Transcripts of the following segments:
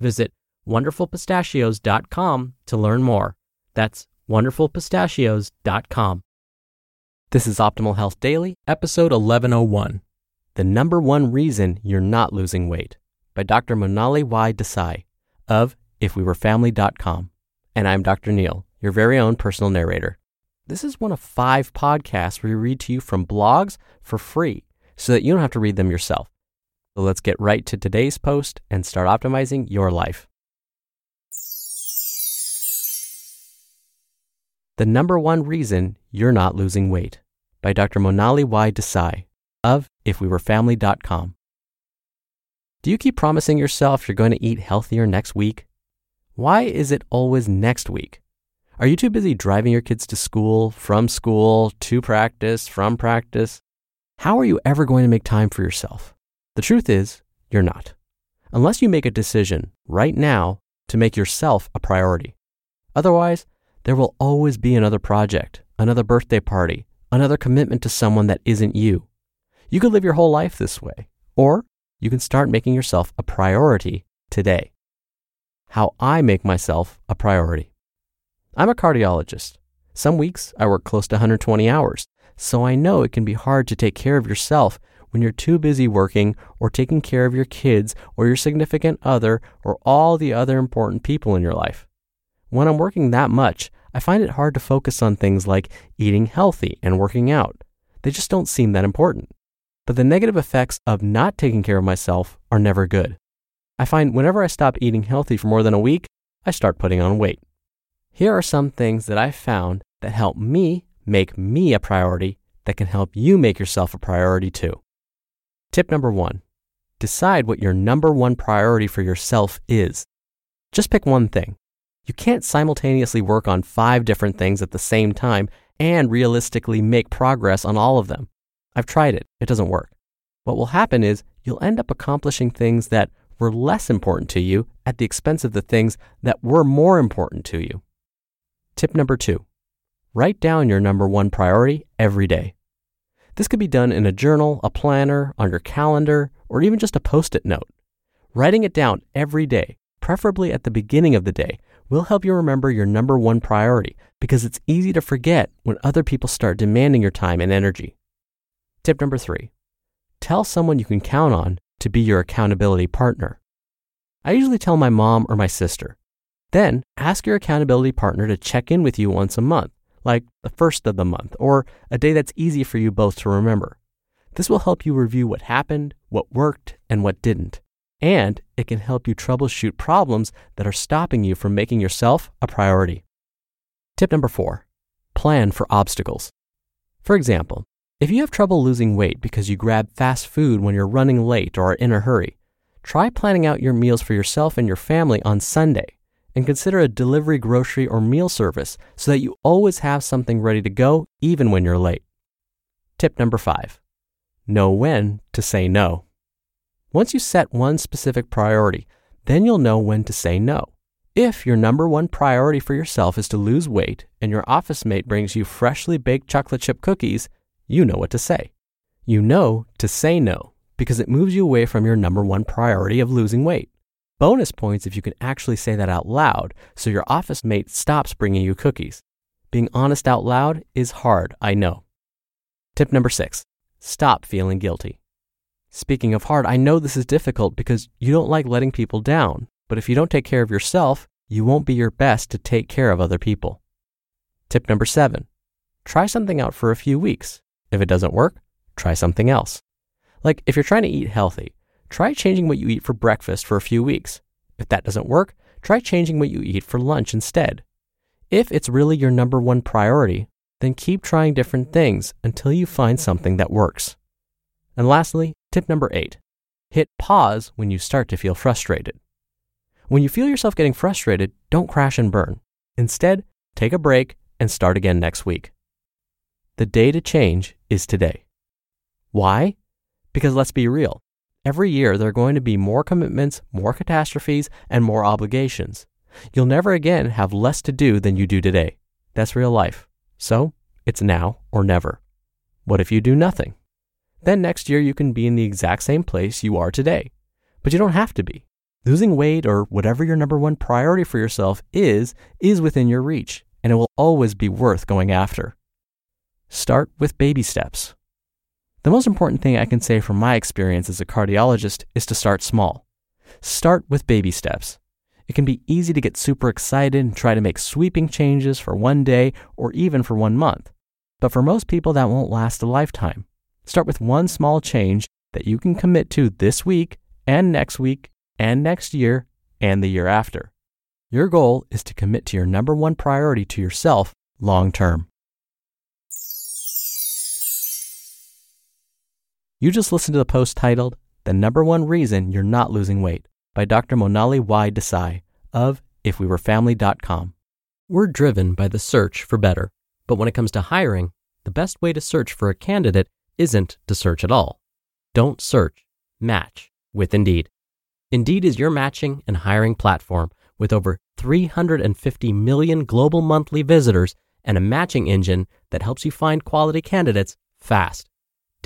Visit wonderfulpistachios.com to learn more. That's wonderfulpistachios.com. This is Optimal Health Daily, episode 1101 The Number One Reason You're Not Losing Weight by Dr. Monali Y. Desai of IfWeWereFamily.com. And I'm Dr. Neil, your very own personal narrator. This is one of five podcasts we read to you from blogs for free so that you don't have to read them yourself. So let's get right to today's post and start optimizing your life. The Number One Reason You're Not Losing Weight by Dr. Monali Y. Desai of IfWeWereFamily.com. Do you keep promising yourself you're going to eat healthier next week? Why is it always next week? Are you too busy driving your kids to school, from school, to practice, from practice? How are you ever going to make time for yourself? The truth is, you're not. Unless you make a decision right now to make yourself a priority. Otherwise, there will always be another project, another birthday party, another commitment to someone that isn't you. You could live your whole life this way, or you can start making yourself a priority today. How I make myself a priority. I'm a cardiologist. Some weeks I work close to 120 hours, so I know it can be hard to take care of yourself when you're too busy working or taking care of your kids or your significant other or all the other important people in your life. When I'm working that much, I find it hard to focus on things like eating healthy and working out. They just don't seem that important. But the negative effects of not taking care of myself are never good. I find whenever I stop eating healthy for more than a week, I start putting on weight. Here are some things that I've found that help me make me a priority that can help you make yourself a priority too. Tip number one decide what your number one priority for yourself is. Just pick one thing. You can't simultaneously work on five different things at the same time and realistically make progress on all of them. I've tried it, it doesn't work. What will happen is you'll end up accomplishing things that were less important to you at the expense of the things that were more important to you. Tip number two write down your number one priority every day. This could be done in a journal, a planner, on your calendar, or even just a post it note. Writing it down every day, preferably at the beginning of the day, will help you remember your number one priority because it's easy to forget when other people start demanding your time and energy. Tip number three tell someone you can count on to be your accountability partner. I usually tell my mom or my sister. Then ask your accountability partner to check in with you once a month, like the first of the month, or a day that's easy for you both to remember. This will help you review what happened, what worked, and what didn't and it can help you troubleshoot problems that are stopping you from making yourself a priority. Tip number four plan for obstacles. For example, if you have trouble losing weight because you grab fast food when you're running late or are in a hurry, try planning out your meals for yourself and your family on Sunday and consider a delivery grocery or meal service so that you always have something ready to go even when you're late. Tip number five know when to say no. Once you set one specific priority, then you'll know when to say no. If your number one priority for yourself is to lose weight and your office mate brings you freshly baked chocolate chip cookies, you know what to say. You know to say no because it moves you away from your number one priority of losing weight. Bonus points if you can actually say that out loud so your office mate stops bringing you cookies. Being honest out loud is hard, I know. Tip number six stop feeling guilty. Speaking of hard, I know this is difficult because you don't like letting people down, but if you don't take care of yourself, you won't be your best to take care of other people. Tip number seven try something out for a few weeks. If it doesn't work, try something else. Like if you're trying to eat healthy, try changing what you eat for breakfast for a few weeks. If that doesn't work, try changing what you eat for lunch instead. If it's really your number one priority, then keep trying different things until you find something that works. And lastly, tip number eight hit pause when you start to feel frustrated. When you feel yourself getting frustrated, don't crash and burn. Instead, take a break and start again next week. The day to change is today. Why? Because let's be real. Every year, there are going to be more commitments, more catastrophes, and more obligations. You'll never again have less to do than you do today. That's real life. So, it's now or never. What if you do nothing? Then next year, you can be in the exact same place you are today. But you don't have to be. Losing weight or whatever your number one priority for yourself is, is within your reach, and it will always be worth going after. Start with baby steps. The most important thing I can say from my experience as a cardiologist is to start small. Start with baby steps. It can be easy to get super excited and try to make sweeping changes for one day or even for one month. But for most people, that won't last a lifetime. Start with one small change that you can commit to this week and next week and next year and the year after. Your goal is to commit to your number one priority to yourself long term. You just listened to the post titled, The Number One Reason You're Not Losing Weight by Dr. Monali Y. Desai of IfWeWereFamily.com. We're driven by the search for better, but when it comes to hiring, the best way to search for a candidate isn't to search at all. Don't search, match with Indeed. Indeed is your matching and hiring platform with over 350 million global monthly visitors and a matching engine that helps you find quality candidates fast.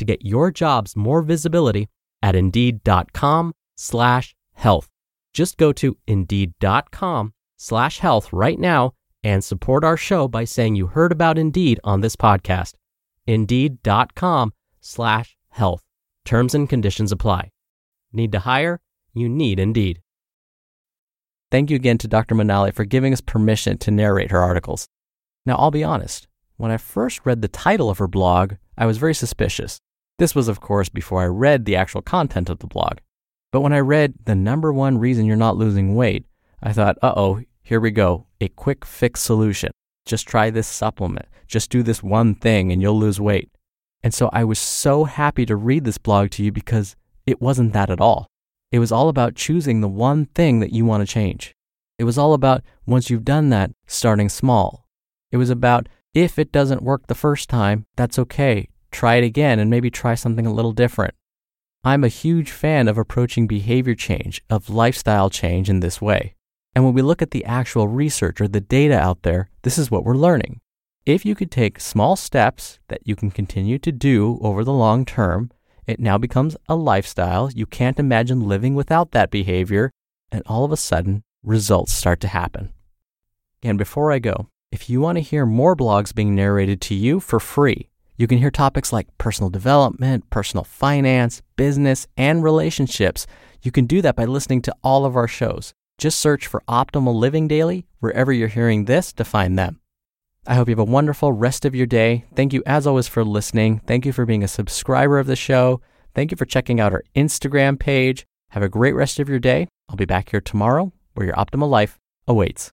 to get your jobs more visibility at indeed.com slash health. Just go to indeed.com slash health right now and support our show by saying you heard about Indeed on this podcast. Indeed.com slash health. Terms and conditions apply. Need to hire? You need Indeed. Thank you again to Dr. Monali for giving us permission to narrate her articles. Now, I'll be honest, when I first read the title of her blog, I was very suspicious. This was, of course, before I read the actual content of the blog. But when I read the number one reason you're not losing weight, I thought, uh oh, here we go, a quick fix solution. Just try this supplement. Just do this one thing and you'll lose weight. And so I was so happy to read this blog to you because it wasn't that at all. It was all about choosing the one thing that you want to change. It was all about, once you've done that, starting small. It was about, if it doesn't work the first time, that's okay try it again and maybe try something a little different. I'm a huge fan of approaching behavior change, of lifestyle change in this way. And when we look at the actual research or the data out there, this is what we're learning. If you could take small steps that you can continue to do over the long term, it now becomes a lifestyle. You can't imagine living without that behavior. And all of a sudden, results start to happen. And before I go, if you want to hear more blogs being narrated to you for free, you can hear topics like personal development, personal finance, business, and relationships. You can do that by listening to all of our shows. Just search for Optimal Living Daily wherever you're hearing this to find them. I hope you have a wonderful rest of your day. Thank you, as always, for listening. Thank you for being a subscriber of the show. Thank you for checking out our Instagram page. Have a great rest of your day. I'll be back here tomorrow where your optimal life awaits.